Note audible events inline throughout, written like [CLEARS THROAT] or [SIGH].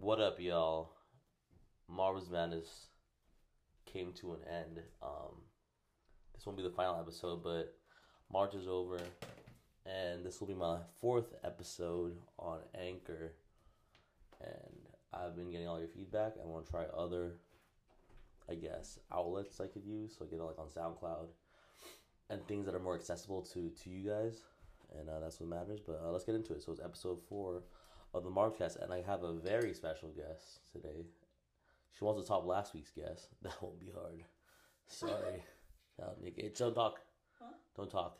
What up, y'all? Marvel's Madness came to an end. Um, this won't be the final episode, but March is over, and this will be my fourth episode on Anchor. And I've been getting all your feedback. I want to try other, I guess, outlets I could use. So I get it like on SoundCloud and things that are more accessible to to you guys, and uh, that's what matters. But uh, let's get into it. So it's episode four of the Marvcast, and I have a very special guest today. She wants to top last week's guest. [LAUGHS] That won't be hard. Sorry. [LAUGHS] Nick, hey, don't talk. Huh? Don't talk.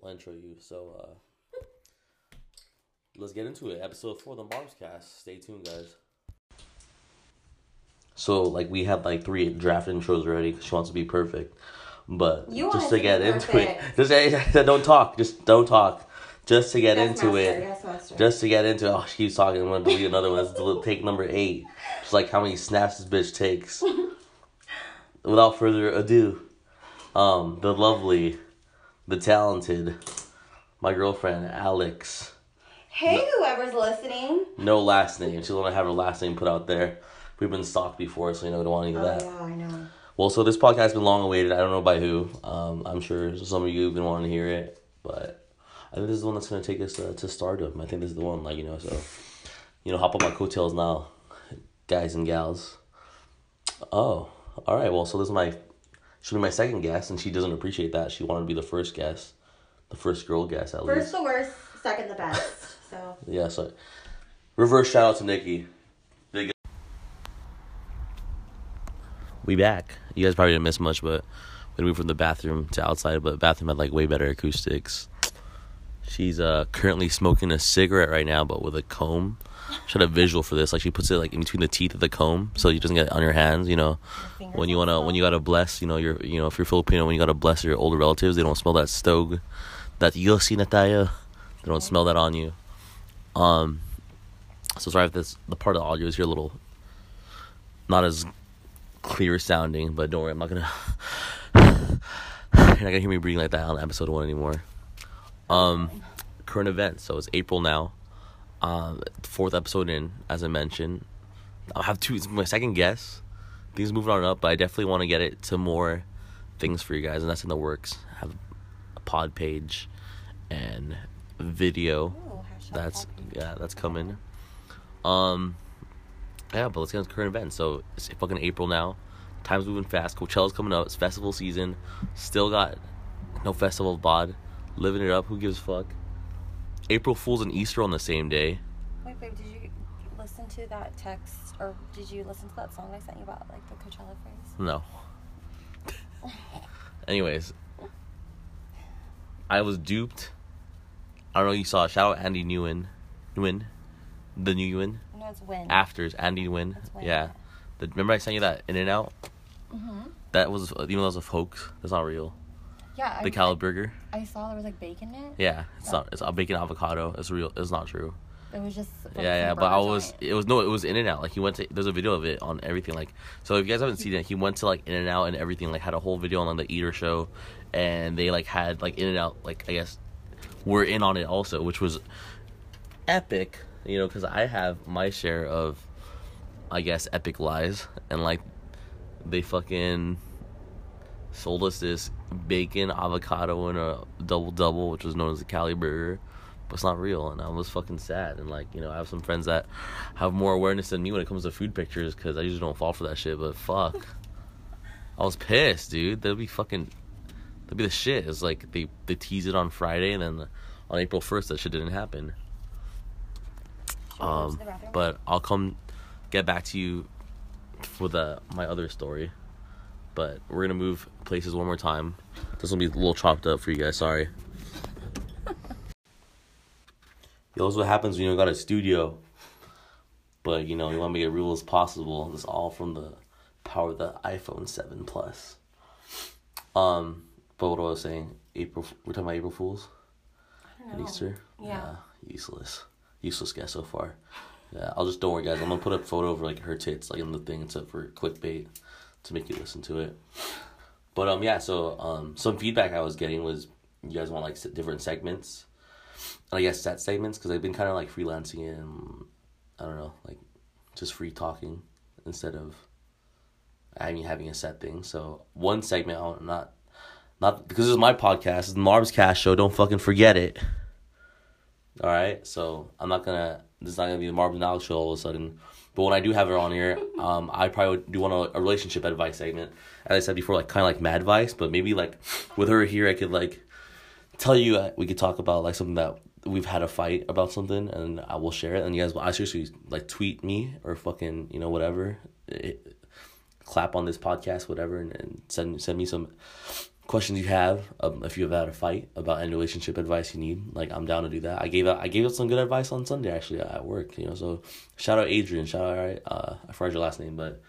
We'll intro you. So uh, let's get into it. Episode four of the Marvcast. Stay tuned, guys. So like we had like three draft intros already. 'cause she wants to be perfect, but You just to get be into it, [LAUGHS] just don't talk. Just don't talk. Just to get into it. Just to get into it. Oh, she keeps talking. I'm gonna delete another one. Del- take number eight. Just like how many snaps this bitch takes. [LAUGHS] Without further ado, um, the lovely, the talented, my girlfriend Alex. hey, whoever's listening. No last name. She don't wanna have her last name put out there. We've been stalked before, so you know we don't want any of Oh that. yeah, I know. Well, so this podcast has been long awaited. I don't know by who. Um, I'm sure some of you have been wanting to hear it, but I think this is the one that's going to take us uh, to stardom. I think this is the one, like, you know, so, you know, hop on my coattails now, guys and gals. Oh, all right. Well, so this is my, she'll be my second guest, and she doesn't appreciate that. She wanted to be the first guest, the first girl guest at First least. the worst, second the best. So [LAUGHS] Yeah, so reverse shout out to Nikki. We back. You guys probably didn't miss much, but we moved from the bathroom to outside, but bathroom had like way better acoustics. She's uh currently smoking a cigarette right now, but with a comb. She had a visual for this. Like she puts it like in between the teeth of the comb, so it doesn't get it on your hands. You know, when you wanna when you gotta bless, you know, you're you know if you're Filipino, when you gotta bless your older relatives, they don't smell that stog, that yosi na tayo. They don't smell that on you. Um, so sorry if this the part of the audio is here a little not as clear sounding, but don't worry, I'm not gonna [SIGHS] you're not gonna hear me breathing like that on episode one anymore. Um, current events. So it's April now. Um, fourth episode in, as I mentioned. I'll have two. It's my second guess. Things moving on up, but I definitely want to get it to more things for you guys, and that's in the works. I Have a pod page and video Ooh, that's yeah that's coming um yeah but let's get into current events so it's fucking april now time's moving fast coachella's coming up it's festival season still got no festival of bod living it up who gives a fuck april fools and easter on the same day Wait, babe, did you listen to that text or did you listen to that song I sent you about like the Coachella phrase? no anyways i was duped i don't know you saw shout out andy newen newen the new Ewan. No, it's when. afters Andy Win. Win, Yeah. The, remember I sent you that In and Out? hmm That was you know that was a hoax. That's not real. Yeah, I, The Cali burger. I saw there was like bacon in it. Yeah, it's not. It's a bacon avocado. It's real. It's not true. It was just. Yeah, yeah. But I was. joint. It was no. It was In and Out. Like he went to. There's a video of it on everything. Like so, if you guys haven't seen it, he went to like In and Out and everything. Like had a whole video on the Eater show, and they like had like In and Out. Like I guess were in on it also, which was epic. You know, because I have my share of, I guess, epic lies, and like they fucking sold us this bacon avocado and a double double, which was known as the Cali burger, but it's not real, and I was fucking sad. And like you know, I have some friends that have more awareness than me when it comes to food pictures because I usually don't fall for that shit. But fuck, I was pissed, dude. That'd be fucking, that'd be the shit. It's like they they tease it on Friday, and then on April first, that shit didn't happen. Should we go to Um, but I'll come get back to you for the my other story. But we're gonna move places one more time. This will be a little chopped up for you guys. Sorry. [LAUGHS] Yo, this is what happens when you got a studio. But you know you want to make it real as possible. It's all from the power of the iPhone Seven Plus. Um, but what I was saying? April. We're talking about April Fools. I don't and know. Easter? Yeah. useless. Useless guess so far. Yeah, I'll just don't worry, guys. I'm gonna put a photo of like her tits, like in the thing, except for clickbait, to make you listen to it. But um, yeah. So um, some feedback I was getting was you guys want like different segments, and I guess set segments because I've been kind of like freelancing and I don't know, like just free talking instead of I mean having a set thing. So one segment, I want not not because this is my podcast, it's the Marb's Cast Show. Don't fucking forget it. All right, so I'm not gonna. This is not gonna be the and Alex show all of a sudden. But when I do have her on here, [LAUGHS] um, I probably would do want a, relationship advice segment. As I said before, like kind of like mad advice, but maybe like with her here, I could like tell you uh, we could talk about like something that we've had a fight about something, and I will share it, and you guys will I seriously like tweet me or fucking you know whatever, it, clap on this podcast, whatever, and, and send send me some questions you have um, if you have had a fight about any relationship advice you need like i'm down to do that. I gave out i gave out some good advice on sunday actually at work you know so shout out adrian shout out right uh i forgot your last name but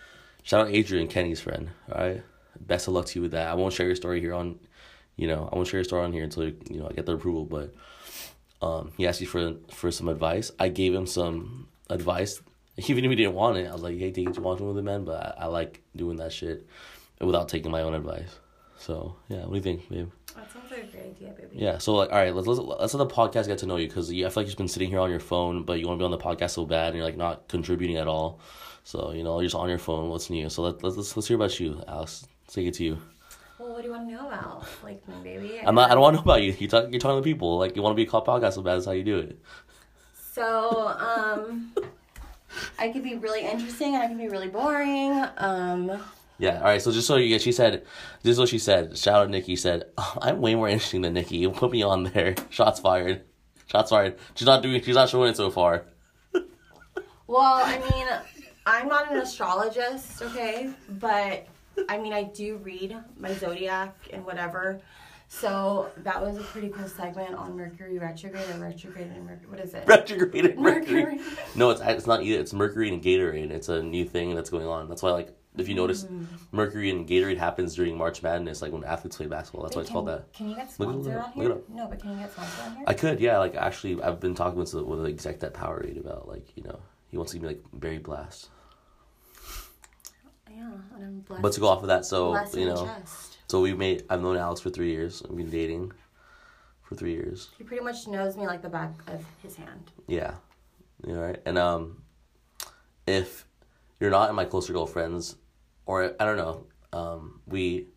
shout out adrian kenny's friend all right? Best of luck to you with that. I won't share your story here on you know i won't share your story on here until you know i get the approval but um he asked you for for some advice. I gave him some advice even if he didn't want it. I was like hey take it you want with the man? But I, I like doing that shit without taking my own advice so yeah, what do you think, babe? That sounds like a great idea, baby. Yeah. So like, all right, let's let's, let's let the podcast get to know you because you, I feel like you've been sitting here on your phone, but you want to be on the podcast so bad, and you're like not contributing at all. So you know, you're just on your phone. What's new? So let, let's let's let's hear about you, Alex. Let's take it to you. Well, what do you want to know about? Like me, baby. I'm not. I don't want to know about you. You talk. You're talking to people. Like you want to be a called podcast so bad. That's how you do it. So, um, I could be really interesting and I can be really boring. Um, Yeah. All right. So just so you get, she said, this is what she said. Shout out Nikki said, oh, I'm way more [LAUGHS] interesting than Nikki. You put me on there. [LAUGHS] Shots fired. Shots fired. She's not doing. She's not showing it so far. well, I mean, I'm not an astrologist, okay? But I mean, I do read my zodiac and whatever. So that was a pretty cool segment on Mercury retrograde or retrograde and Mercury. What is it? Retrograde and Mercury. Mercury. No, it's it's not either. It's Mercury and Gatorade. It's a new thing that's going on. That's why, like, if you notice, Mm. Mercury and Gatorade happens during March Madness, like when athletes play basketball. That's why it's can, called that. Can you get sponsored on here? No, but can you get sponsored on here? I could, yeah. Like, actually, I've been talking with the, with the exec at Powerade about, like, you know, he wants to give me like Berry Blast. yeah, and I'm blessed. But to go off of that, so blessed you know, so we made. I've known Alex for three years. I've been dating for three years. He pretty much knows me like the back of his hand. Yeah. You know, right? And um if you're not in my closer girlfriends or I don't know, um we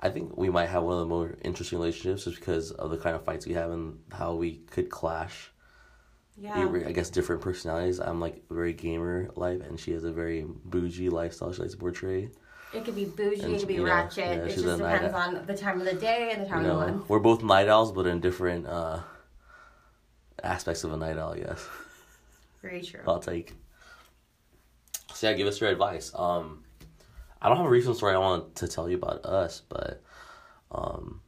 I think we might have one of the more interesting relationships just because of the kind of fights we have and how we could clash. Yeah. I guess different personalities. I'm like very gamer life and she has a very bougie lifestyle she likes to portray. It could be bougie, And, it could be you know, ratchet. yeah, it just depends on the time of the day and the time You of the know, month. we're both night owls but in different uh aspects of a night owl, yes. Very true. I'll take. So yeah, give us your advice. Um, I don't have a recent story I want to tell you about us, but um,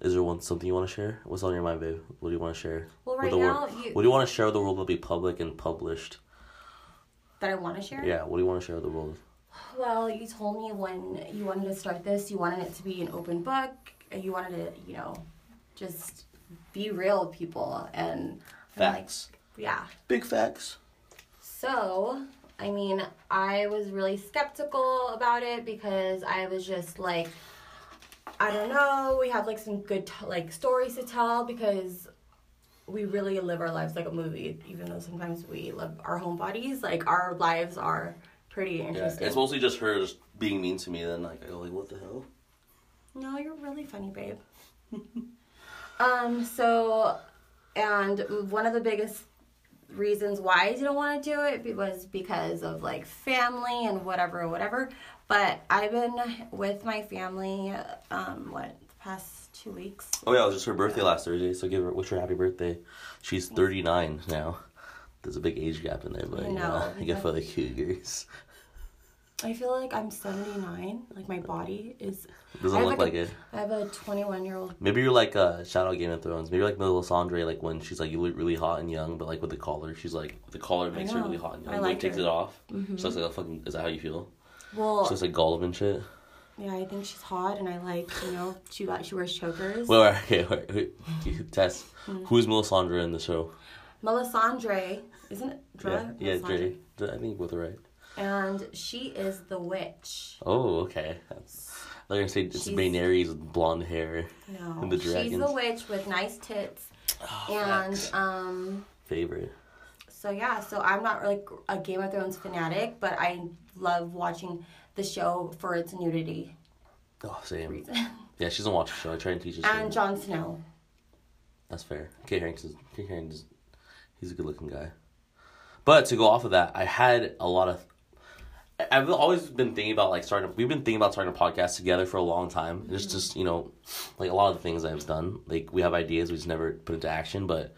is there one something you want to share? What's on your mind, babe? What do you want to share? Well, right the now, world? you, What do you want to share with the world that'll be public and published? that I want to share? Yeah, what do you want to share with the world? Well, you told me when you wanted to start this, you wanted it to be an open book. and You wanted to, you know, just be real with people. And I'm like, Facts. yeah. Big facts. So, I mean, I was really skeptical about it because I was just like, I don't know. We have like some good t- like stories to tell because we really live our lives like a movie. Even though sometimes we love our home bodies, like our lives are pretty interesting. Yeah, it's mostly just her just being mean to me. Then like I go like, what the hell? No, you're really funny, babe. [LAUGHS] um, so, and one of the biggest reasons why I didn't want to do it was because of like family and whatever, whatever. But I've been with my family, um, what, the past two weeks? Oh yeah, it was just her birthday last Thursday, so give her wish her happy birthday. She's thirty nine now. There's a big age gap in there, but know, know. I get for the cougars. I feel like I'm 79. Like my body is. Doesn't look like like a- it. I have a 21 year old. Maybe you're like uh shout out Game of Thrones. Maybe you're like Melisandre, like when she's like you look really hot and young, but like with the collar, she's like the collar makes her really hot and young. I like takes it off. Mhm. She looks like a fucking. Is that how you feel? Well, She looks like Gollum and shit. yeah, I think she's hot, and I like, you know, she got she wears chokers. Well, [LAUGHS] okay, wait, wait, [LAUGHS] Tess, Hmm. who's Melisandre in the show? Melisandre, isn't it? Yeah, Dre? yeah, Melisandre. Dre. I think both are right. And she is the witch. Oh, okay. They're gonna say it's She's- Daenerys blonde hair. No, And the she's dragons. the witch with nice tits. Oh, and facts. um, favorite. So yeah, so I'm not like a Game of Thrones fanatic, but I love watching the show for its nudity Oh, same. reason. [LAUGHS] Yeah, she doesn't watch the show. I try and teach her. and. Jon Snow. That's fair. Kit Harington's, Kit Harington's, he's a good looking guy. But to go off of that, I had a lot of. I've always been thinking about like starting. We've been thinking about starting a podcast together for a long time. It's just you know, like a lot of the things I've done. Like we have ideas, we just never put into action. But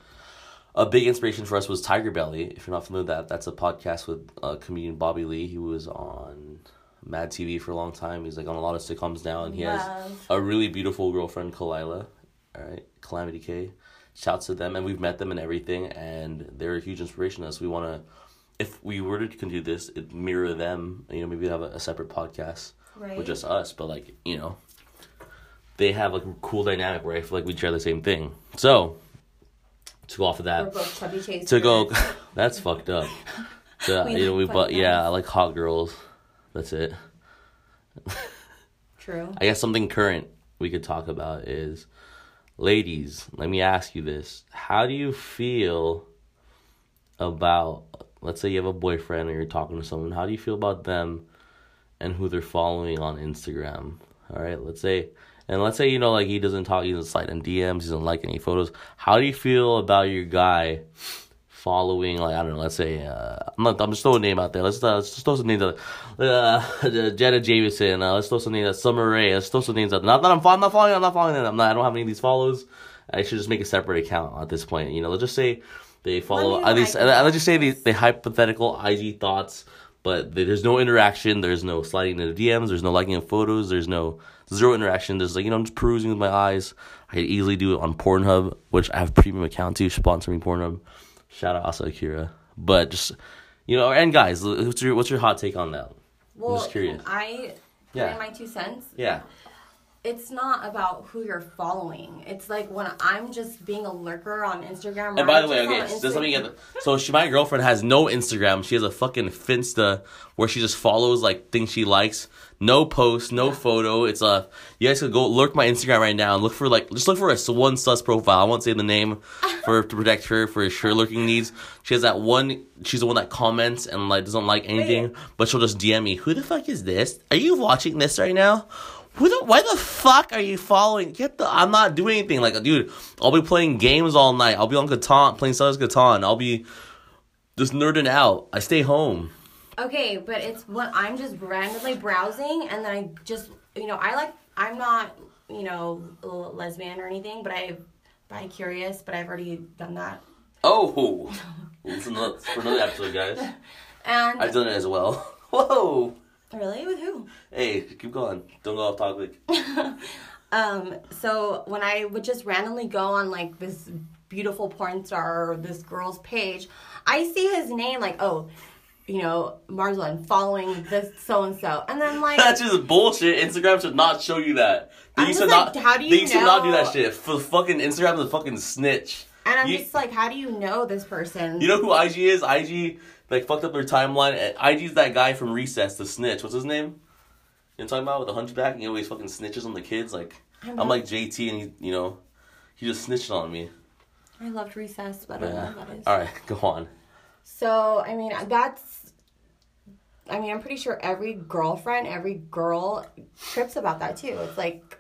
a big inspiration for us was Tiger Belly. If you're not familiar with that, that's a podcast with uh, comedian Bobby Lee. He was on Mad TV for a long time. He's like on a lot of sitcoms now, and he has a really beautiful girlfriend, Khalyla. All right, Calamity K. Shouts to them, and we've met them and everything, and they're a huge inspiration to us. We want to, if we were to continue this, it mirror them. You know, maybe have a, a separate podcast Right. with just us, but like you know, they have like a cool dynamic where I feel like we share the same thing. So, to go off of that, to go, [LAUGHS] that's fucked up. The, [LAUGHS] We you know, we but yeah. I like hot girls. That's it. True. I guess something current we could talk about is ladies, let me ask you this. How do you feel about let's say you have a boyfriend or you're talking to someone, how do you feel about them and who they're following on Instagram? All right, let's say and let's say you know like he doesn't talk, he doesn't slide in DMs, he doesn't like any photos. How do you feel about your guy following like I don't know, let's say uh, I'm not I'm just throwing a name out there. Let's uh, let's just throw some names out. Uh, [LAUGHS] Jenna Jameson. Uh, let's throw some names. out. Summer Rae. Let's throw some names out. Not that I'm, I'm not following. I'm not following them. I'm not. I don't have any of these follows. I should just make a separate account at this point. You know, let's just say they follow at least. uh, let's just say they they hypothetical IG thoughts, but there's no interaction. There's no sliding into the DMs. There's no liking of photos. There's no zero interaction. There's like you know I'm just perusing with my eyes. I could easily do it on Pornhub, which I have a premium account to. Sponsor me Pornhub. Shout out Asa Akira. But just you know, and guys, what's your what's your hot take on that? well, just curious. I Yeah. my two cents. Yeah. It's not about who you're following. It's like when I'm just being a lurker on Instagram. And by the way, okay, just let me get. The, so she, my girlfriend has no Instagram. She has a fucking Finsta where she just follows like things she likes. No post, no photo. It's a. You guys could go lurk my Instagram right now and look for like just look for a one sus profile. I won't say the name [LAUGHS] for to protect her for her lurking needs. She has that one. She's the one that comments and like doesn't like anything, but she'll just DM me. Who the fuck is this? Are you watching this right now? Who the, why the fuck are you following? Get the. I'm not doing anything. Like, dude, I'll be playing games all night. I'll be on Catan, playing Settlers Catan. I'll be just nerding out. I stay home. Okay, but it's what I'm just randomly browsing and then I just, you know, I like, I'm not, you know, a lesbian or anything, but I, bi curious, but I've already done that. Oh, [LAUGHS] it's another, for another episode, guys. And I've done it as well. [LAUGHS] Whoa. Really, with who? Hey, keep going. Don't go off topic. [LAUGHS] Um, so when I would just randomly go on like this beautiful porn star or this girl's page, I see his name like, oh, you know, Marzlin following this so and so, and then like. [LAUGHS] That's just bullshit. Instagram should not show you that. They used to like, not. how do you they used to not do that shit. F- fucking Instagram is a fucking snitch. And I'm You- just like, how do you know this person? You know who IG is? IG like fucked up their timeline. And IG's that guy from Recess, the snitch. What's his name? You know what I'm talking about with the hunchback? And he always fucking snitches on the kids. Like I'm like JT, and he, you know, he just snitched on me. I loved Recess, but I don't know Yeah. what that is. All right, [LAUGHS] go on. So, I mean, that's. I mean, I'm pretty sure every girlfriend, every girl trips about that too. It's like,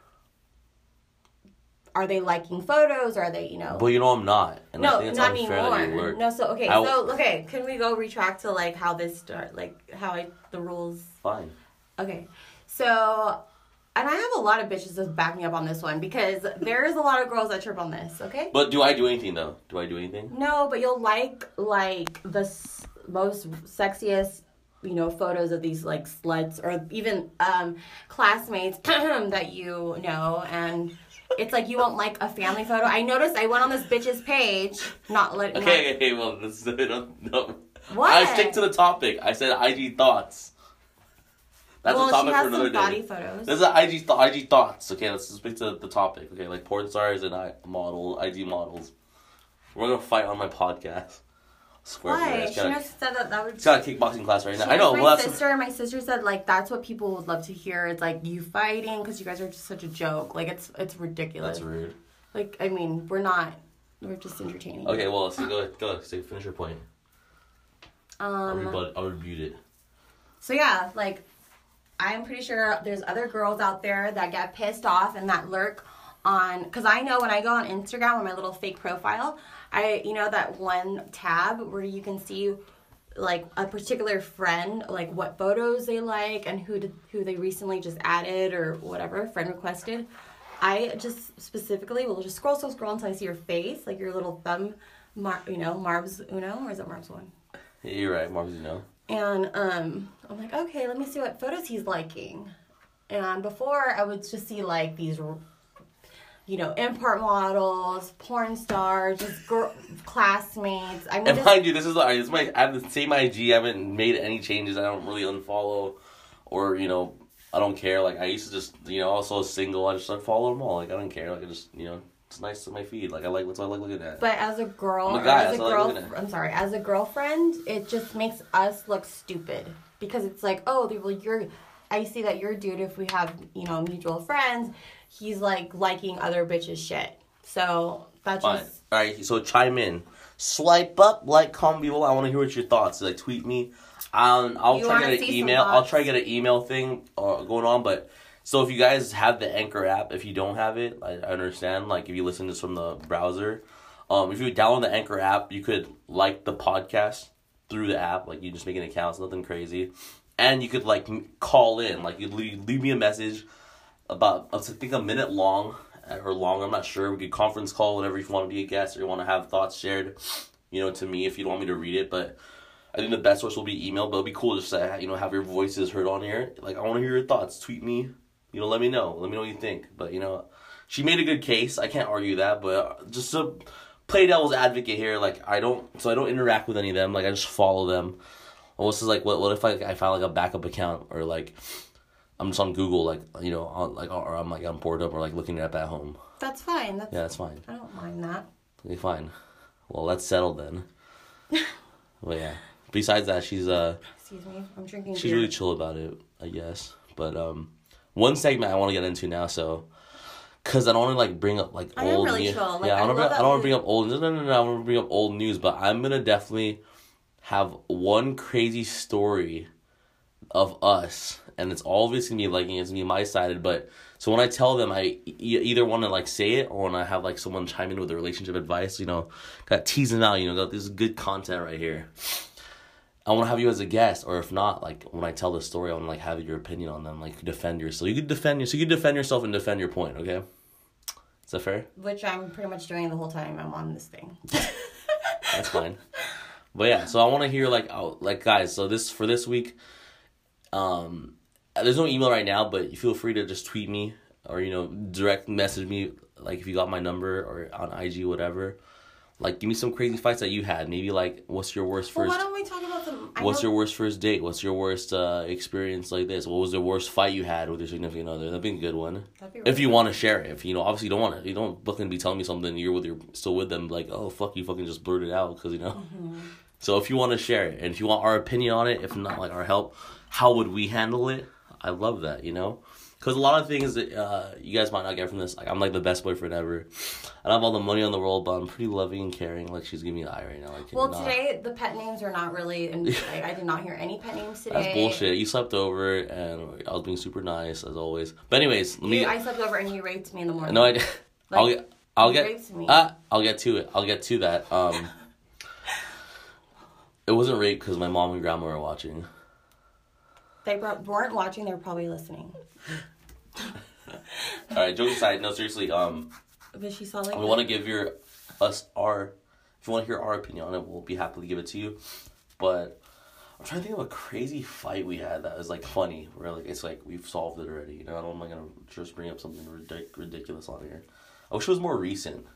are they liking photos? Are they, you know? But you know I'm not. And I no, think it's not unfair that you anymore. No, so okay, I- so okay, can we go retract to like how this start, like how I the rules Fine. Okay. So, and I have a lot of bitches that back me up on this one because there is a lot of girls that trip on this, okay? But do I do anything though? Do I do anything? No, but you'll like like the s- most sexiest, you know, photos of these like sluts or even um classmates [CLEARS THROAT] that you know and it's like you won't like a family photo. I noticed I went on this bitch's page, not let Okay, okay, well, this is, no, no. What? I stick to the topic. I said IG thoughts. That's well, a topic for another day. photos. This is IG th- IG thoughts. Okay, let's speak to the topic. Okay, like porn stars and I model IG models. We're gonna fight on my podcast. Swear Why? She just said that that would. it's got a kickboxing class right now. I know. Well, my that's sister. and My sister said like that's what people would love to hear. It's like you fighting because you guys are just such a joke. Like it's it's ridiculous. that's rude. Like I mean, we're not. We're just entertaining. Okay, well, so go go. So finish your point. Um, rebut, I'll rebut it. So yeah, like I'm pretty sure there's other girls out there that get pissed off and that lurk on because I know when I go on Instagram on my little fake profile, I you know that one tab where you can see like a particular friend, like what photos they like and who did, who they recently just added or whatever friend requested. I just specifically will just scroll, scroll, scroll until I see your face, like your little thumb, mar- you know, Marbs Uno, or is it Marbs One? You're right. You know. And um, I'm like, okay, let me see what photos he's liking. And before, I would just see like these, you know, import models, porn stars, just girl, classmates. I mean, And mind you, this is my I have the same IG. I haven't made any changes. I don't really unfollow, or you know, I don't care. Like I used to just you know, also single. I just like follow them all. Like I don't care. Like I just you know, it's nice to my feed. Like I like what's I like looking at. but as a girl, I'm a guy, as a that's all I girl, at. I'm sorry, as a girlfriend, it just makes us look stupid because it's like, oh, well, you're. I see that your dude, if we have you know mutual friends, he's like liking other bitches' shit. So that's Fine. just All right, so chime in, swipe up, like, comment below. I want to hear what your thoughts. Like, tweet me. Um, I'll You try to get an email. I'll try to get an email thing uh, going on. But so if you guys have the Anchor app, if you don't have it, I, I understand. Like if you listen to this from the browser, um, if you download the Anchor app, you could like the podcast through the app. Like you just make an account. It's nothing crazy, and you could like call in. Like you leave, leave me a message about I think a minute long or longer. I'm not sure. We could conference call whenever you want to be a guest or you want to have thoughts shared. You know, to me if you don't want me to read it, but I think the best source will be email. But it'd be cool just to you know have your voices heard on here. Like I want to hear your thoughts. Tweet me. You know, let me know. Let me know what you think. But you know, she made a good case. I can't argue that. But uh, just to play devil's advocate here, like I don't. So I don't interact with any of them. Like I just follow them. Almost is like what? What if like I found like a backup account or like I'm just on Google, like you know, on like or I'm like on Pornhub or like looking it up at home. that's fine. That's Yeah, that's fine. I don't mind that. Okay, fine. Well, let's settle then. [LAUGHS] but yeah. Besides that, she's uh Excuse me, I'm drinking she's beer. really chill about it, I guess. But um, one segment I want to get into now, so. Cause I don't want to like bring up like I old really news. Like, yeah, I I don't. I don't want to bring up old. No, no, no, no. I want to bring up old news, but I'm gonna definitely have one crazy story of us, and it's of gonna be like it's gonna be my sided. But so when I tell them, I e- either want to like say it or when I have like someone chime in with a relationship advice, you know, got teasing out, you know, got this is good content right here. I want to have you as a guest, or if not, like when I tell the story, I want to like have your opinion on them, like defend yourself. You could defend your, so you could defend yourself and defend your point. Okay, is that fair? Which I'm pretty much doing the whole time I'm on this thing. [LAUGHS] That's fine. But yeah, so I want to hear like oh, like guys. So this for this week, um, there's no email right now, but feel free to just tweet me or you know direct message me like if you got my number or on IG whatever. Like give me some crazy fights that you had. Maybe like what's your worst well, first? why don't we talk about some? I What's know- your worst first date? What's your worst uh, experience like this? What was the worst fight you had with your significant other? That'd be a good one. That'd be If you want to share it, if you know, obviously you don't want to, you don't fucking be telling me something you're with your still with them, like oh fuck you, fucking just blurted out because you know. Mm-hmm. So if you want to share it, and if you want our opinion on it, if not like our help, how would we handle it? I love that, you know, because a lot of things that uh, you guys might not get from this. Like I'm like the best boyfriend ever. I don't have all the money in the world, but I'm pretty loving and caring. Like she's giving me the eye right now. Like Well, nah. today the pet names are not really, and like, [LAUGHS] I did not hear any pet names today. That's bullshit. You slept over, and I was being super nice as always. But anyways, let me. You, I slept over and you raped me in the morning. no, I. [LAUGHS] I'll get. I'll get. raped me. Ah, I'll get to it. I'll get to that. Um. [LAUGHS] it wasn't rape because my mom and grandma were watching. They weren't watching. They were probably listening. [LAUGHS] All right, joke aside. No, seriously. Um, But she saw like. we want to give your us our. If you want to hear our opinion on it, we'll be happy to give it to you. But I'm trying to think of a crazy fight we had that was like funny. Where like it's like we've solved it already. You know, I don't am I gonna just bring up something ridic- ridiculous on here. I wish it was more recent.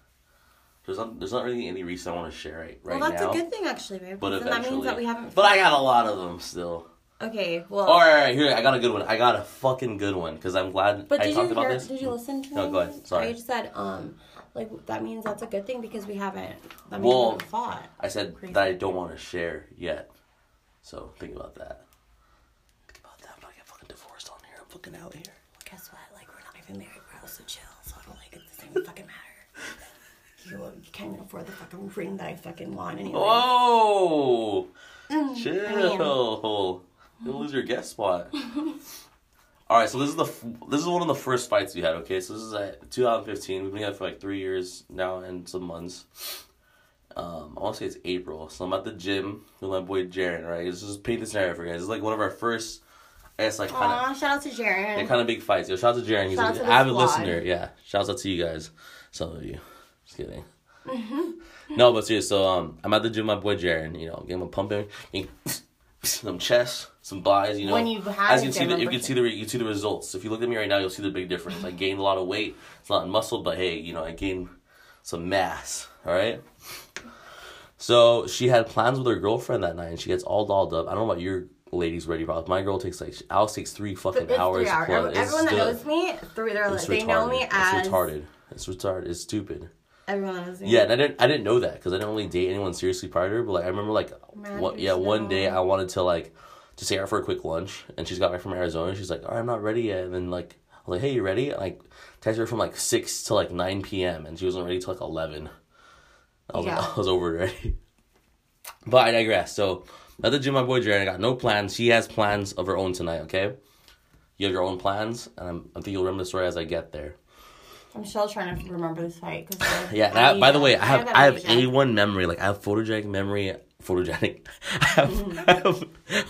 There's not there's not really any recent I want to share right, right well, that's now. a good thing actually, babe. But then that means that we haven't. but I got a lot of them still. Okay, well. All right, all right, here I got a good one. I got a fucking good one because I'm glad But I did talked you about hear? this. Did you listen to me? No, go ahead. Sorry. I just said um, like that means that's a good thing because we haven't. That means Well, we haven't fought. I said Crazy. that I don't want to share yet. So think about that. Think about that. I'm gonna get fucking divorced on here. I'm fucking out here. Well, Guess what? Like we're not even married. We're also chill. So I don't like it. This doesn't fucking matter. You, you can't even afford the fucking ring that I fucking want anyway. Whoa! Mm. Chill You'll lose your guest spot. [LAUGHS] All right, so this is the f- this is one of the first fights we had. Okay, so this is at 2015. We've been together for like three years now and some months. Um, I want to say it's April, so I'm at the gym with my boy Jaren. Right, this is paint the scenario for you guys. It's like one of our first, I guess, like kind of shout out to Jaren. yeah, kind of big fights. Yo, shout out to Jaren. He's Shout an avid squad. listener. Yeah, shouts out to you guys. Some of you. Just kidding. Mm-hmm. no, but seriously, so um, I'm at the gym. with My boy Jaren. You know, getting my pumping, getting some chest, some buys. You know, When you have as you can see, the, you can see the you can see the results. If you look at me right now, you'll see the big difference. I gained a lot of weight. It's not in muscle, but hey, you know, I gained some mass. All right. So she had plans with her girlfriend that night, and she gets all dolled up. I don't know about your ladies ready, probably. My girl takes like Alex takes three fucking it's hours. three hours. Everyone that knows me, three, they're like, they know me as It's retarded. It's retarded. It's stupid. Everyone. Yeah, and I didn't. I didn't know that because I didn't really date anyone seriously prior to her. But like, I remember like, what? Yeah, one day. I wanted to like, just take her for a quick lunch, and she's got back from Arizona. She's like, "All right, I'm not ready yet." And then like, I was like, "Hey, you ready?" And, like, text her from like six to like nine p.m. and she wasn't ready till like eleven. I was Yeah. like, [LAUGHS] I was over it already. But I digress. So at the gym, my boy Jaren, I got no plans. She has plans of her own tonight. Okay, you have your own plans, and I'm, I think you'll remember the story as I get there. I'm still trying to remember this fight. Cause [LAUGHS] Yeah, I, by the way, I have I have. A one memory. Like I have photogenic memory. Photogenic. [LAUGHS] I have, mm-hmm. I have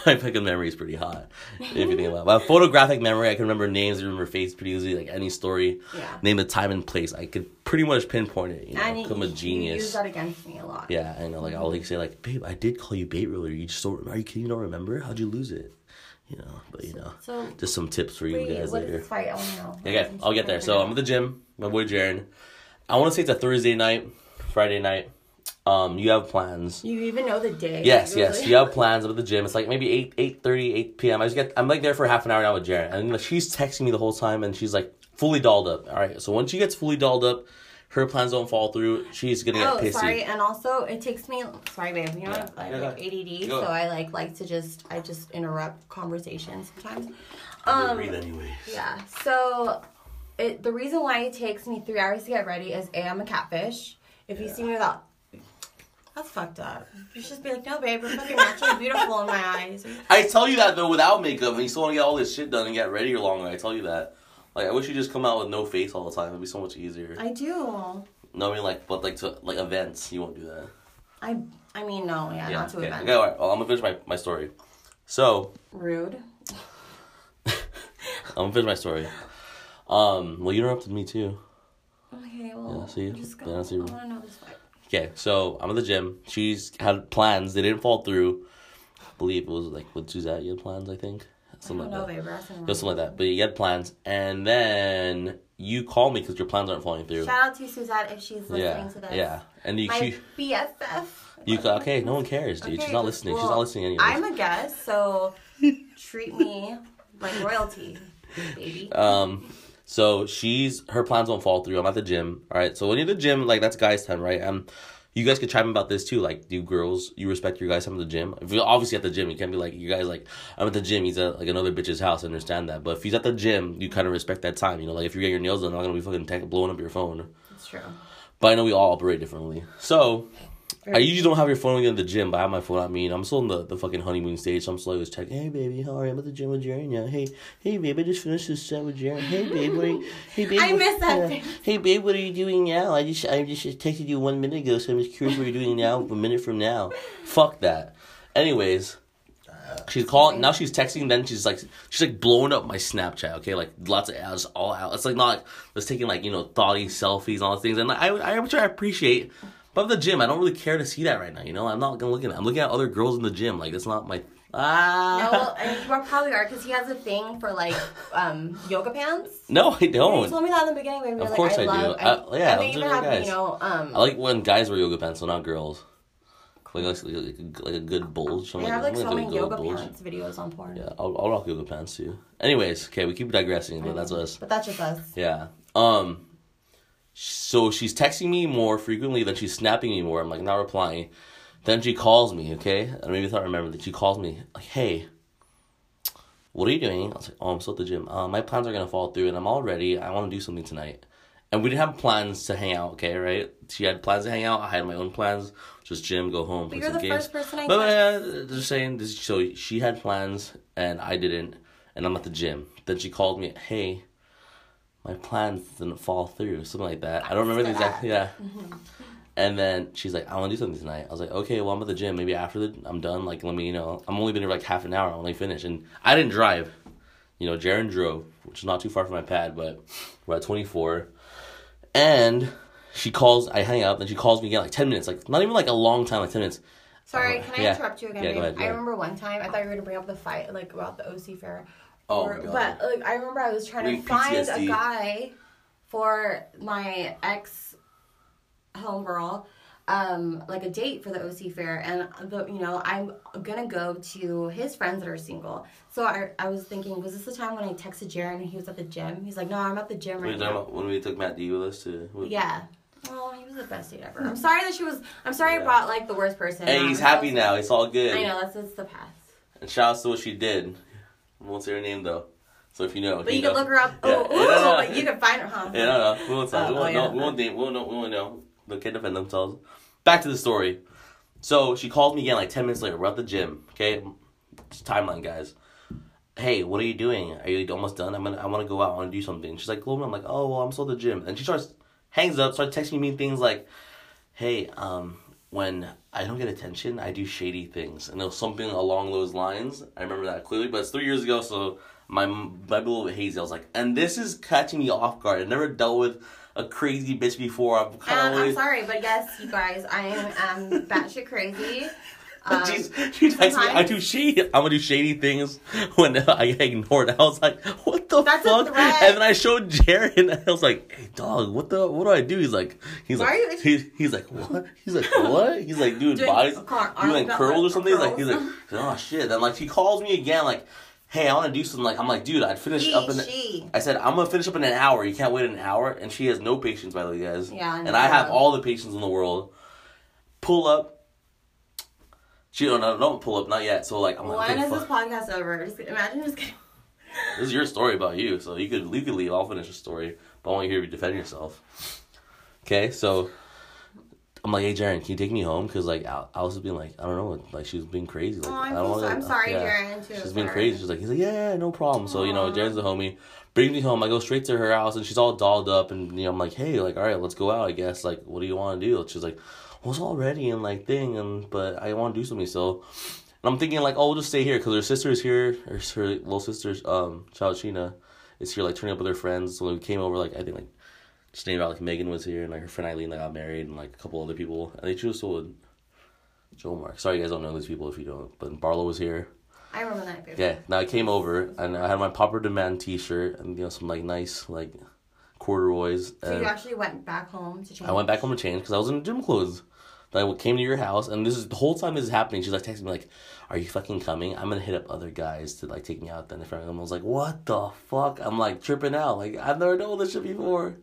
my fucking memory is pretty hot. If you think about it. Have photographic memory. I can remember names, I remember face pretty easily. Like any story, Yeah. name the time and place. I could pretty much pinpoint it. You know, And I'm a you- You genius. use that against me a lot. Yeah, I know. Like I'll like say like, babe, I did call you bait earlier. You just don't. Are you kidding? You don't remember? How'd you lose it? You know, but you know, So just some tips for you wait, guys later. fight? Okay, I'll get there. So I'm at the gym. My boy Jaren. I want to say it's a Thursday night, Friday night. Um, you have plans. You even know the day. Yes, Really? yes. You have plans I'm at the gym. It's like maybe 8, 8 30, 8 p.m. I just get I'm like there for half an hour now with Jaren. And she's texting me the whole time and she's like fully dolled up. Alright, so once she gets fully dolled up, her plans don't fall through, she's gonna get Oh, pissy. sorry, and also it takes me. Sorry, babe. You know, Yeah. I have Yeah, like. ADD, so I like like to just I just interrupt conversations sometimes. Um, breathe anyways. yeah. So, it the reason why it takes me three hours to get ready is a I'm a catfish. If you see me without, that's fucked up. You should just be like, no, babe, we're fucking naturally beautiful in my eyes. I tell you that though without makeup and you still wanna get all this shit done and get ready longer, I tell you that. Like I wish you just come out with no face all the time. It'd be so much easier. I do. no, I mean like, but like to like events, you won't do that. I I mean, no, yeah, not to okay. events. Okay, all right. Well, I'm gonna finish my, my story. So Rude. [LAUGHS] I'm gonna finish my story. Um, well, you interrupted me too. Okay, well, Yeah, see? just go. Yeah, see? I want to know this fight. Okay, so I'm at the gym. She's had plans. They didn't fall through. I believe it was like with Suzette. You had plans, I think. Something know, like that. babe. we're asking It was something like that. But you had plans, and then you call me because your plans aren't falling through. Shout out to Suzette if she's listening yeah, to this. yeah. And you, My she, BFF. you, okay, no one cares, dude. Okay, She's not just- listening. She's not listening anyway. I'm a guest, so [LAUGHS] treat me like royalty, baby. Um, so she's her plans won't fall through. I'm at the gym. All right. So when you're at the gym, like that's guys' time, right? Um, you guys could chime in about this too. Like, do girls you respect your guys' time at the gym? If you're obviously at the gym, you can't be like you guys like I'm at the gym. He's at like another bitch's house. I understand that, but if he's at the gym, you kind of respect that time. You know, like if you're getting your nails done, I'm not gonna be fucking blowing up your phone. It's true. But I know we all operate differently. So I usually don't have your phone in the gym, but I have my phone I mean, I'm still in the, the fucking honeymoon stage, so I'm still always checking. Hey, baby, how are you? I'm at the gym with Jaren now. Hey, hey, babe, I just finished this set with Jaren. Hey, babe, what are you, hey, babe, [LAUGHS] I miss that. Hey, babe, what are you doing now? I just I just texted you one minute ago, so I'm just curious what you're doing now, a minute from now. Fuck that. Anyways, she's calling now. She's texting. Then she's like she's like blowing up my Snapchat. Okay, like lots of ads all out. It's like not like just taking like you know thoughty selfies and all those things. And like, I I which I appreciate. But the gym, I don't really care to see that right now. You know, I'm not gonna look at. it. I'm looking at other girls in the gym. Like it's not my ah. No, and you [LAUGHS] probably are because he has a thing for like um yoga pants. No, I don't. You told me that in the beginning, baby. Of like, course I, I do. love, I- yeah, they those even have guys. you know um. I like when guys wear yoga pants, so not girls. Like like, like, a- like a good bulge. I'm they like, have like so many yoga bulge. pants videos on porn. Yeah, I'll, I'll rock yoga pants too. Anyways, okay, we keep digressing, but that's us. But that's just us. Yeah. Um. So she's texting me more frequently than she's snapping me more. I'm like not replying. Then she calls me. Okay, and maybe thought I remember that she calls me like, "Hey, what are you doing?" I was like, "Oh, I'm still at the gym. Uh, my plans are gonna fall through, and I'm all ready. I want to do something tonight." and we didn't have plans to hang out. Okay, right? She had plans to hang out. I had my own plans, just gym, go home, play you're some the games. first person I But yeah, uh, just saying, this, so she had plans and I didn't, and I'm at the gym. Then she called me, hey, my plans didn't fall through, something like that. I don't remember the exact, yeah. [LAUGHS] And then she's like, I want to do something tonight. I was like, okay, well, I'm at the gym. Maybe after the, I'm done, like, let me, you know, I'm only been here like half an hour. I only finished. And I didn't drive. You know, Jaren drove, which is not too far from my pad, but we're at 24. And she calls, I hang up, and she calls me again, like 10 minutes. Like, not even like a long time, like 10 minutes. Sorry, Uh, can I yeah. interrupt you again? Yeah, go ahead, I remember one time I thought you were gonna bring up the fight, like about the OC fair. Oh, Or- my God. but like I remember I was trying to find PTSD. a guy for my ex homegirl, um, like a date for the OC fair, and the you know I'm gonna go to his friends that are single. So I I was thinking, was this the time when I texted Jaren and he was at the gym? He's like, no, I'm at the gym right now. when we took Matt D with us to? with- Yeah. Oh, he was the best date ever. I'm sorry that she was. I'm sorry Yeah. I brought like the worst person. Hey, he's happy now. It's all good. I know that's that's the past. And shout out to what she did. I won't say her name though. So if you know, But you know. can look her up. Yeah. Oh, Yeah, no, no. you can find her, huh? Yeah, no, no. We won't tell. Oh, we won't, oh, no, we won't name. We won't know. We won't know. They can defend themselves. Back to the story. So she calls me again like ten minutes later. We're at the gym. Okay, Just timeline, guys. Hey, what are you doing? Are you almost done? I'm gonna. I want to go out. I want to do something. She's like, "Cool." I'm like, "Oh, well, I'm still at the gym." And she starts hangs up, starts texting me things like, "Hey, um, when I don't get attention, I do shady things," and it was something along those lines. I remember that clearly, but it's three years ago, so my my a little bit hazy. I was like, and this is catching me off guard. I never dealt with a crazy bitch before. I'm kind of I'm sorry, but yes, you guys, I am um, batshit crazy. [LAUGHS] [LAUGHS] Um, She's, she texts me, I do shady, I'm gonna do shady things when [LAUGHS] I get ignored. I was like, what the That's fuck? And then I showed Jared and I was like, hey dog, what the, what do I do? He's like, he's Why like, are you- he's, he's like, what? He's like, [LAUGHS] what? He's like, dude, Doing bodies, doing curls or something. He's like, he's like, oh shit. Then like, he calls me again, like, hey, I wanna do something. Like, I'm like, dude, I'd finish she, up in, she. I said, I'm gonna finish up in an hour. You can't wait an hour. And she has no patience, by the way, guys. Yeah, I And I have all the patience in the world. Pull up. She don't no, don't pull up, not yet. So like, I'm like, When is this podcast over? Just imagine just getting. This is your story about you, so you could you could leave. I'll finish the story, but I want you to hear you defend yourself. Okay, so I'm like, hey, Jaren, can you take me home? Because like Al- Alice was being like, I don't know, like she was being crazy. Like, Oh, I I'm, don't so, I'm sorry, yeah. Jaren. Too. She's been crazy. She's like, he's like, yeah, no problem. So you know. Jaren's the homie. Brings me home. I go straight to her house, and she's all dolled up, and you know, I'm like, hey, like, all right, let's go out. I guess. Like, what do you want to do? She's like, well, it's all ready and like thing, and but I want to do something. So, and I'm thinking like, oh, we'll just stay here because her sister is here. Her, her little sister's um, child Sheena, is here like turning up with her friends. So we came over like I think like just named out like Megan was here and like her friend Eileen that got married and like a couple other people. And they chose to Joe Mark. Sorry, you guys don't know these people if you don't. But Barlow was here. I remember that. Baby. Yeah. Now I came over and I had my Popper Demand T-shirt and you know some like nice like corduroys. So you actually went back home to change. I went back home to change because I was in gym clothes. Then I came to your house and this is the whole time this is happening. She's like texting me like, "Are you fucking coming? I'm gonna hit up other guys to like take me out." Then in front of them, I was like, "What the fuck?" I'm like tripping out. Like I've never done this shit before.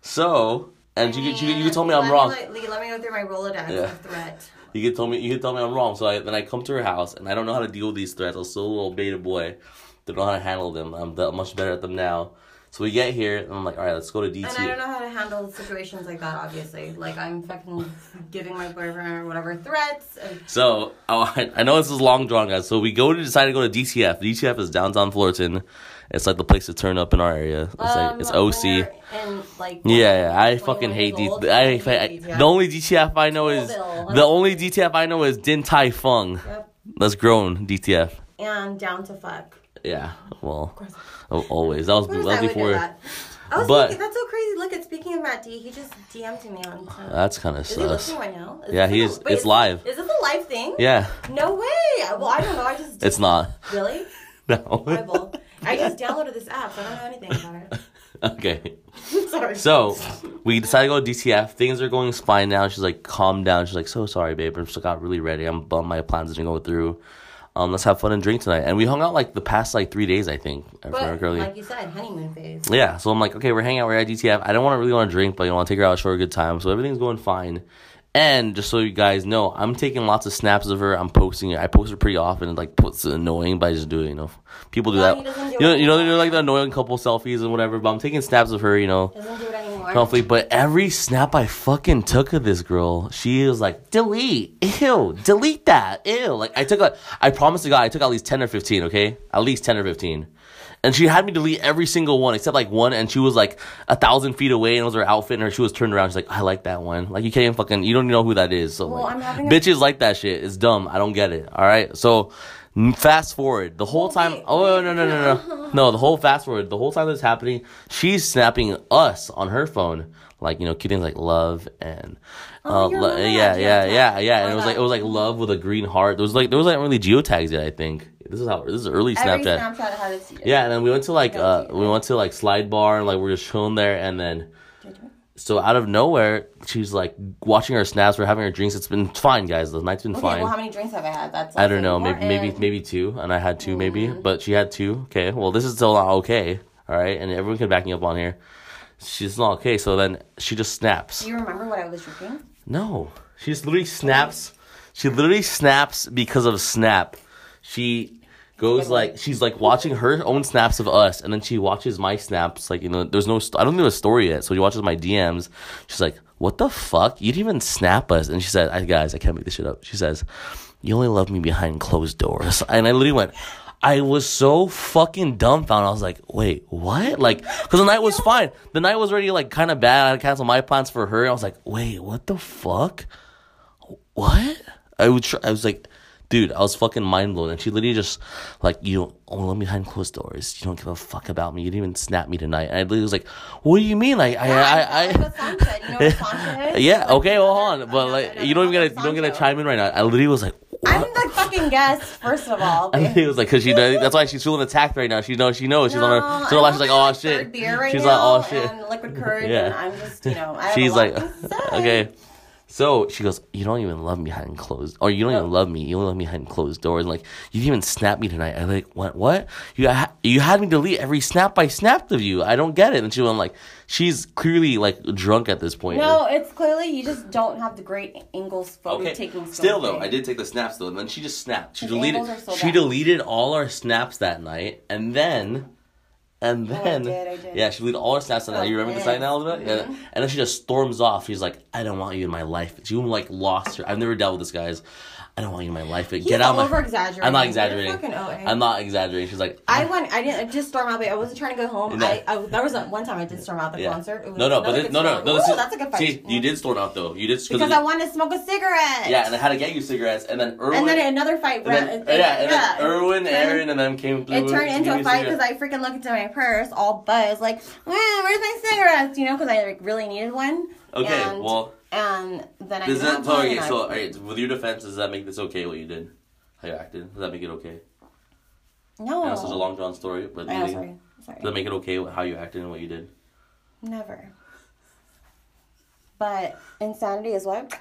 So and you you you told me I'm wrong. Me, like, let me go through my Rolodex Yeah. of threat. You could tell me you could tell me I'm wrong. So I, then I come to her house and I don't know how to deal with these threats. I was still a little beta boy. Don't know how to handle them. I'm much better at them now. So we get here and I'm like, all right, let's go to DT. And I don't know how to handle situations like that, obviously. Like, I'm fucking giving my boyfriend or whatever threats. And So oh, I, [LAUGHS] I know this is long drawn, guys. So we go to decide to go to DTF. DTF is downtown Fullerton. It's like the place to turn up in our area. It's like um, it's OC. you're like, Yeah, yeah, I fucking hate DTF. I, the only DTF I know is the only DTF I know is Din Tai Fung. Yep. That's grown DTF. And down to fuck. Yeah, well, oh, always. That was that was before. that. Was But- thinking, that's so crazy. Look, at speaking of Matt D, he just DM'd me on. That's kind of is he sus. right now? Yeah, this he is- wait, it's live. Is this a live thing? Yeah, No way. Well, I don't know. I just it's not. really. [LAUGHS] No. I just downloaded this app, so I don't know anything about it. [LAUGHS] okay. [LAUGHS] Sorry. So we decided to go to DTF. Things are going fine now. She's like, calm down. She's like, so sorry, babe. I just got really ready. I'm bummed my plans didn't go through. Um, let's have fun and drink tonight. And we hung out like the past like three days, I think. I but like you said, honeymoon phase. Yeah, so I'm like, okay, we're hanging out, we're at DTF. I don't want to really want to drink, but you want to take her out, show her a good time. So everything's going fine. And just so you guys know, I'm taking lots of snaps of her. I'm posting it. I post her pretty often. and like, puts annoying, but I just do it. You know, people do No, that. do You know, you know, they're like the annoying couple selfies and whatever. But I'm taking snaps of her. You know, it anymore. but every snap I fucking took of this girl, she was like, delete, ew, delete that, ew. Like I took a, I promised to God, I took at least ten or fifteen, okay, at least ten or fifteen, and she had me delete every single one except like one, and she was like a thousand feet away, and it was her outfit, and her, she was turned around. She's like, I like that one. Like you can't even fucking, you don't even know who that is. So Well, like, having a- bitches like that shit. It's dumb. I don't get it. All right, so. Fast forward the whole time. Oh no no no no no no! The whole fast forward. The whole time this is happening, she's snapping us on her phone, like you know, cute things like love and Oh, uh, lo- yeah, yeah, yeah, yeah. And it was like it was like love with a green heart. There was like there was like really geotags yet. I think this is how this is early Every Snapchat. Snapchat had its. Yeah, and then we went to like uh we went to like slide bar and like we are just chilling there, and then? So out of nowhere she's like watching her snaps. We're having her drinks. It's been fine, guys. The night's been Okay, fine. well, how many drinks have I had? That's I don't know, maybe maybe maybe two, and I had two maybe, Mm. but she had two. Okay, well this is still not okay. All right, and everyone can back me up on here. She's not okay. So then she just snaps. Do you remember what I was drinking? No, she just literally snaps. She literally snaps because of Snap. She goes like she's like watching her own snaps of us, and then she watches my snaps. Like you know, there's no st- I don't there's a story yet. So she watches my DMs. She's like, "What the fuck? You didn't even snap us." And she said, "I guys, I can't make this shit up." She says, "You only love me behind closed doors," [LAUGHS] and I literally went. I was so fucking dumbfounded. I was like, "Wait, what?" Like, because the night was fine. The night was already like kind of bad. I had to cancel my plans for her. I was like, "Wait, what the fuck?" what? I would try, I was like, dude, I was fucking mind blown. And she literally just like, you don't only let me behind closed doors. You don't give a fuck about me. You didn't even snap me tonight. And I literally was like, what do you mean? Like, I, I, Like what Sancha said. You know what [LAUGHS] I, yeah, Like, okay, hold on, but like, you don't even to, you don't get to chime in right now. I literally was like, I'm the fucking guest, first of all. [LAUGHS] I think it was like because she knows [LAUGHS] that's why she's feeling attacked right now. She knows she knows she's on her. No, She's, on her, oh, she's like, oh shit. right she's now like, oh shit. And liquid courage, Yeah. and I'm just, you know, I She's like, okay. So she goes, you don't even love me behind closed, or you don't even love me. You only love me behind closed doors. Like, you didn't even snap me tonight. I like, what? What? You ha- you had me delete every snap I snapped of you. I don't get it. And she went like, she's clearly like drunk at this point. No, it's clearly you just don't have the great angles photo Okay. taking. Still though. I did take the snaps though, and then she just snapped. She deleted. so she bad. deleted all our snaps that night, and then, and Oh, I then, did, I did. yeah, she deleted all her snaps on that. Oh, You remember yes. the night now, Elizabeth? Yeah. Mm-hmm. And then she just storms off. She's like, "I don't want you in my life." She like lost her. I've never dealt with this, guys. I don't want you in my life. Get He's out of my. over-exaggerating. I'm not exaggerating. I'm not exaggerating. She's like, I went. I didn't I just storm out. But I wasn't trying to go home. No. I, I there was a, one time I did storm out the yeah. concert. It was No, no, but this, no, no, no. This is, that's a good fight. See, you did storm out though. You did because I wanted to smoke a cigarette. Yeah, and I had to get you cigarettes, and then Erwin. and then another fight. and then, yeah, and yeah, then Erwin, it Aaron, and then came through. It turned to into a fight because I freaking looked into my purse, all buzzed, like, "Eh, "Where's my cigarettes?" You know, because I like, really needed one. Okay, and, well, and then I does that so, okay, so alright, with your defense, does that make this okay what you did? How you acted? Does that make it okay? no, I know it's a long drawn story, but do sorry, sorry, does that make it okay how you acted and what you did? never. But insanity is what?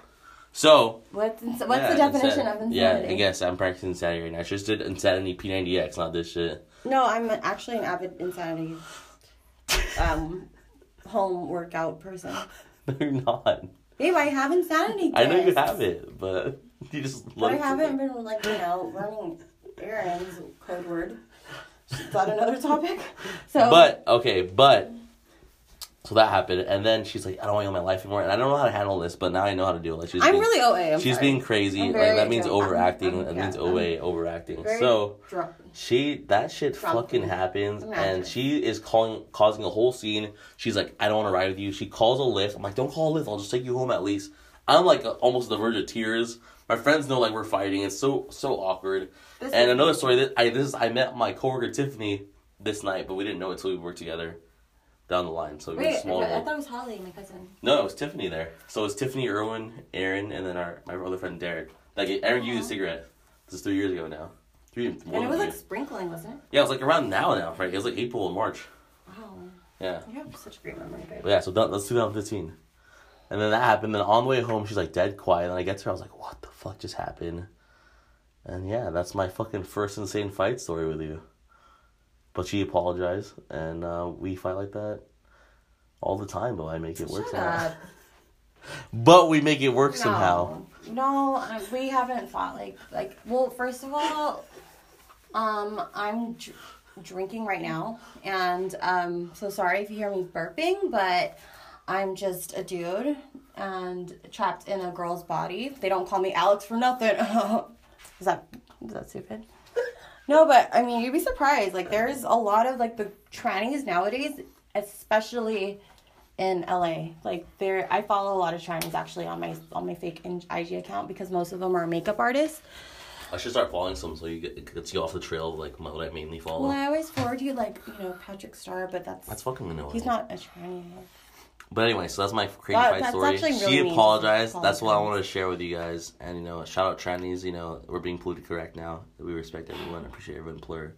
So, What's ins- what's yeah, the definition insan- of insanity? Yeah, I guess I'm practicing insanity right now. I just did insanity P90X, not this shit. No, I'm actually an avid insanity um home workout person. [LAUGHS] [LAUGHS] No, you're not. Babe, I have insanity. I know you have it, but [LAUGHS] you just But I haven't been like you know running errands. Code word. Is that another topic? [LAUGHS] So, But okay, but so that happened, and then she's like, "I don't want you in my life anymore," and I don't know how to handle this, but now I know how to do it. Like she's I'm being, really OA. I'm she's sorry. being crazy. I'm Like that means. I'm- overacting. I'm- that yeah, means OA overacting. So drunk. she that shit Drunk. fucking happens, Imagine. and she is calling causing a whole scene. She's like, "I don't want to ride with you." She calls a Lyft. I'm like, "Don't call a Lyft. I'll just take you home at least." I'm like almost the verge of tears. My friends know like we're fighting. It's so so awkward. This And another story that I this I met my coworker Tiffany this night, but we didn't know it until we worked together down the line. So Wait, were small. I world. thought it was Holly, my cousin. No, it was Tiffany there. So it was Tiffany, Irwin, Aaron, and then our my other friend Derek. Like Aaron gave you a cigarette. This is three years ago now. Three more And it was like sprinkling, wasn't it? yeah, it was like around now now, right? It was like April and March. Wow, Yeah. you have such a great memory, babe. Yeah, so that, that's 2015. And then that happened. Then on the way home, she's like dead quiet. And I get to her, I was like, what the fuck just happened? And yeah, that's my fucking first insane fight story with you. But she apologized, and uh, we fight like that all the time, but I make it work Shut somehow. up. [LAUGHS] But we make it work somehow. No, no, we haven't fought like like. Well, first of all, um, I'm dr- drinking right now, and um, so sorry if you hear me burping, but I'm just a dude and trapped in a girl's body. They don't call me Alex for nothing. [LAUGHS] is that is that stupid? No, but I mean, you'd be surprised. Like, there's a lot of like the trannies nowadays, especially in LA. Like, there, I follow a lot of trannies actually on my on my fake IG account because most of them are makeup artists. I should start following some so you get it gets you off the trail of like what I mainly follow. Well, I always forward you like you know Patrick Star, but that's That's fucking annoying. he's not a tranny. But anyway, so that's my crazy That- fight story. really she apologized. That's what I wanted to share with you guys. And you know, shout out trannies. You know, we're being politically correct now. We respect everyone. Appreciate everyone. Plur.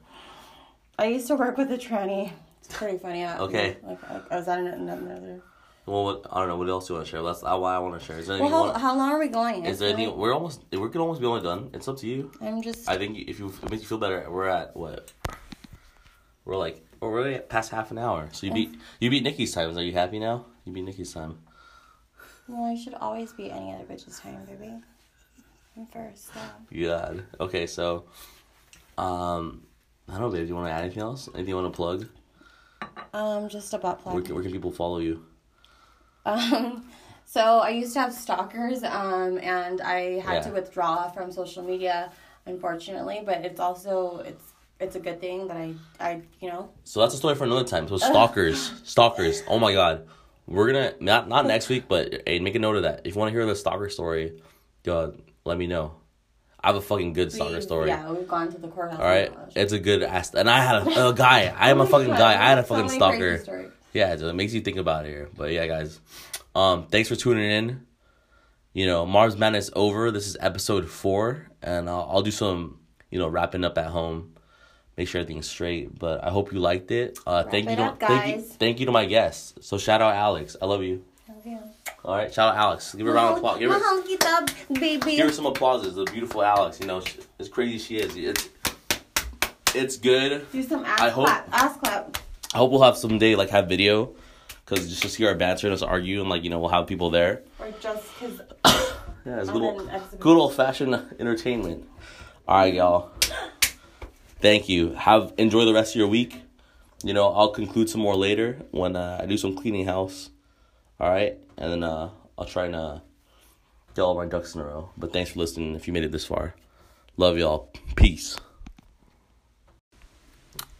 I used to work with a tranny. It's pretty funny. I- Okay. Like, like I was at another. Well, what, I don't know. What else do you want to share? That's why I want to share. Is there Well, how, wanna- how long are we going? is there anything? We're almost. We could almost be almost done. It's up to you. I'm just. I think if you if it makes you feel better, we're at what? We're like we're already at past half an hour. So you beat you beat Nikki's time. Are you happy now? You beat Nikki's time. well, I should always be any other bitch's time, baby. I'm first. Yeah. God. Okay, so um I don't know, babe. Do you want to add anything else? Anything you want to plug? Um, just a butt Where, plug. can- where can people follow you? Um, so I used to have stalkers, um, and I had Yeah. to withdraw from social media, unfortunately. But it's also it's it's a good thing that I I you know So that's a story for another time. So [LAUGHS] stalkers, stalkers. Oh my God, we're gonna not not next week, but hey, make a note of that. If you want to hear the stalker story, yo, let me know. I have a fucking good stalker we- story. Yeah, we've gone to the courthouse. All right, and it's a good ass. And I had a, a [LAUGHS] guy. I am a shit. fucking guy. I had a fucking many stalker. Yeah, so it makes you think about it here. But yeah, guys, um, thanks for tuning in. You know, Mars Madness over. This is episode four, and I'll, I'll do some, you know, wrapping up at home. Make sure everything's straight. But I hope you liked it. Uh, thank it you, to, up, thank you, thank you to my guests. So shout out Alex. I love you. Love you. All right, shout out Alex. Give her a round of applause. Give her, dub, baby. give her some applauses. The beautiful Alex. You know, she, as crazy she is, it's it's good. Do some ass I hope- clap. Ass clap. I hope we'll have someday like have video, cause just to see our banter and us argue and like you know we'll have people there. Or just because. [COUGHS] Yeah, it's good, old, good old fashioned entertainment. All right, y'all. Thank you. Have enjoy the rest of your week. You know, I'll conclude some more later when uh, I do some cleaning house. All right, and then uh, I'll try and uh, get all my ducks in a row. But thanks for listening. If you made it this far, love y'all. Peace.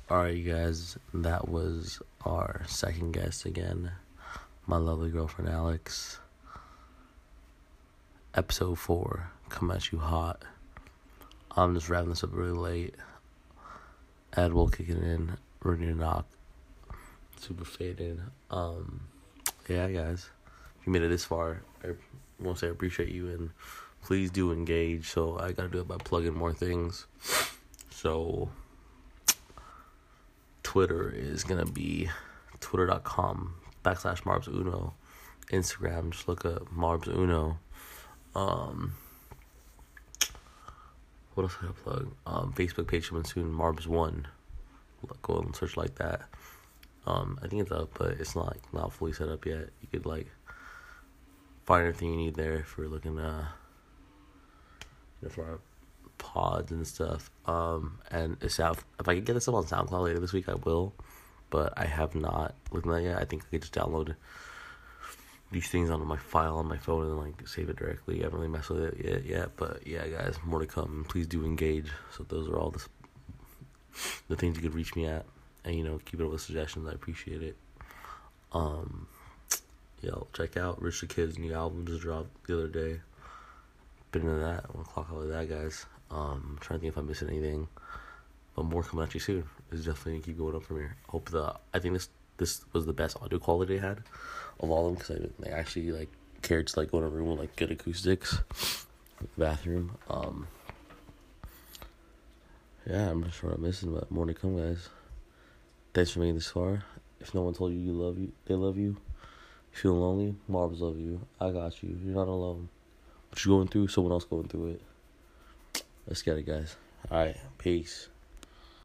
All right, you guys. That was our second guest again, my lovely girlfriend Alex episode four come at you hot. I'm just wrapping this up really late. Ed will kicking in, to knock. Super faded. Um, yeah, guys, if you made it this far, I want to say I appreciate you and please do engage. So I gotta do it by plugging more things. So Twitter is gonna be twitter.com backslash Marbs Uno. Instagram, just look up Marbs Uno. Um, what else can I plug? Um, Facebook page coming soon, Marbs One. Go and search like that. Um, I think it's up, but it's not not fully set up yet. You could like find everything you need there if you're looking uh you know, for our pods and stuff. Um, and. If I could get this up on SoundCloud later this week, I will. But I have not looked at that yet. I think I could just download these things onto my file on my phone and like save it directly. I haven't really messed with it yet, yet, but yeah, guys, more to come. Please do engage. So those are all the the things you could reach me at, and you know, keep it with suggestions. I appreciate it. Um, [TSK] yo, check out Rich the Kid's new album just dropped the other day. Been into that. I want to clock out of that, guys. Um, trying to think if I'm missing anything, but more coming at you soon. It's definitely gonna keep going up from here. Hope the I think this this was the best audio quality I had of all of them because I, actually like cared to like go in a room with like good acoustics, bathroom. Um, yeah, I'm not sure what I'm missing, but more to come, guys. Thanks for making this far. If no one told you you love you, they love you. You feel lonely, Marbles love you. I got you. You're not alone. What you're going through, someone else going through it. Let's get it, guys. All right, peace.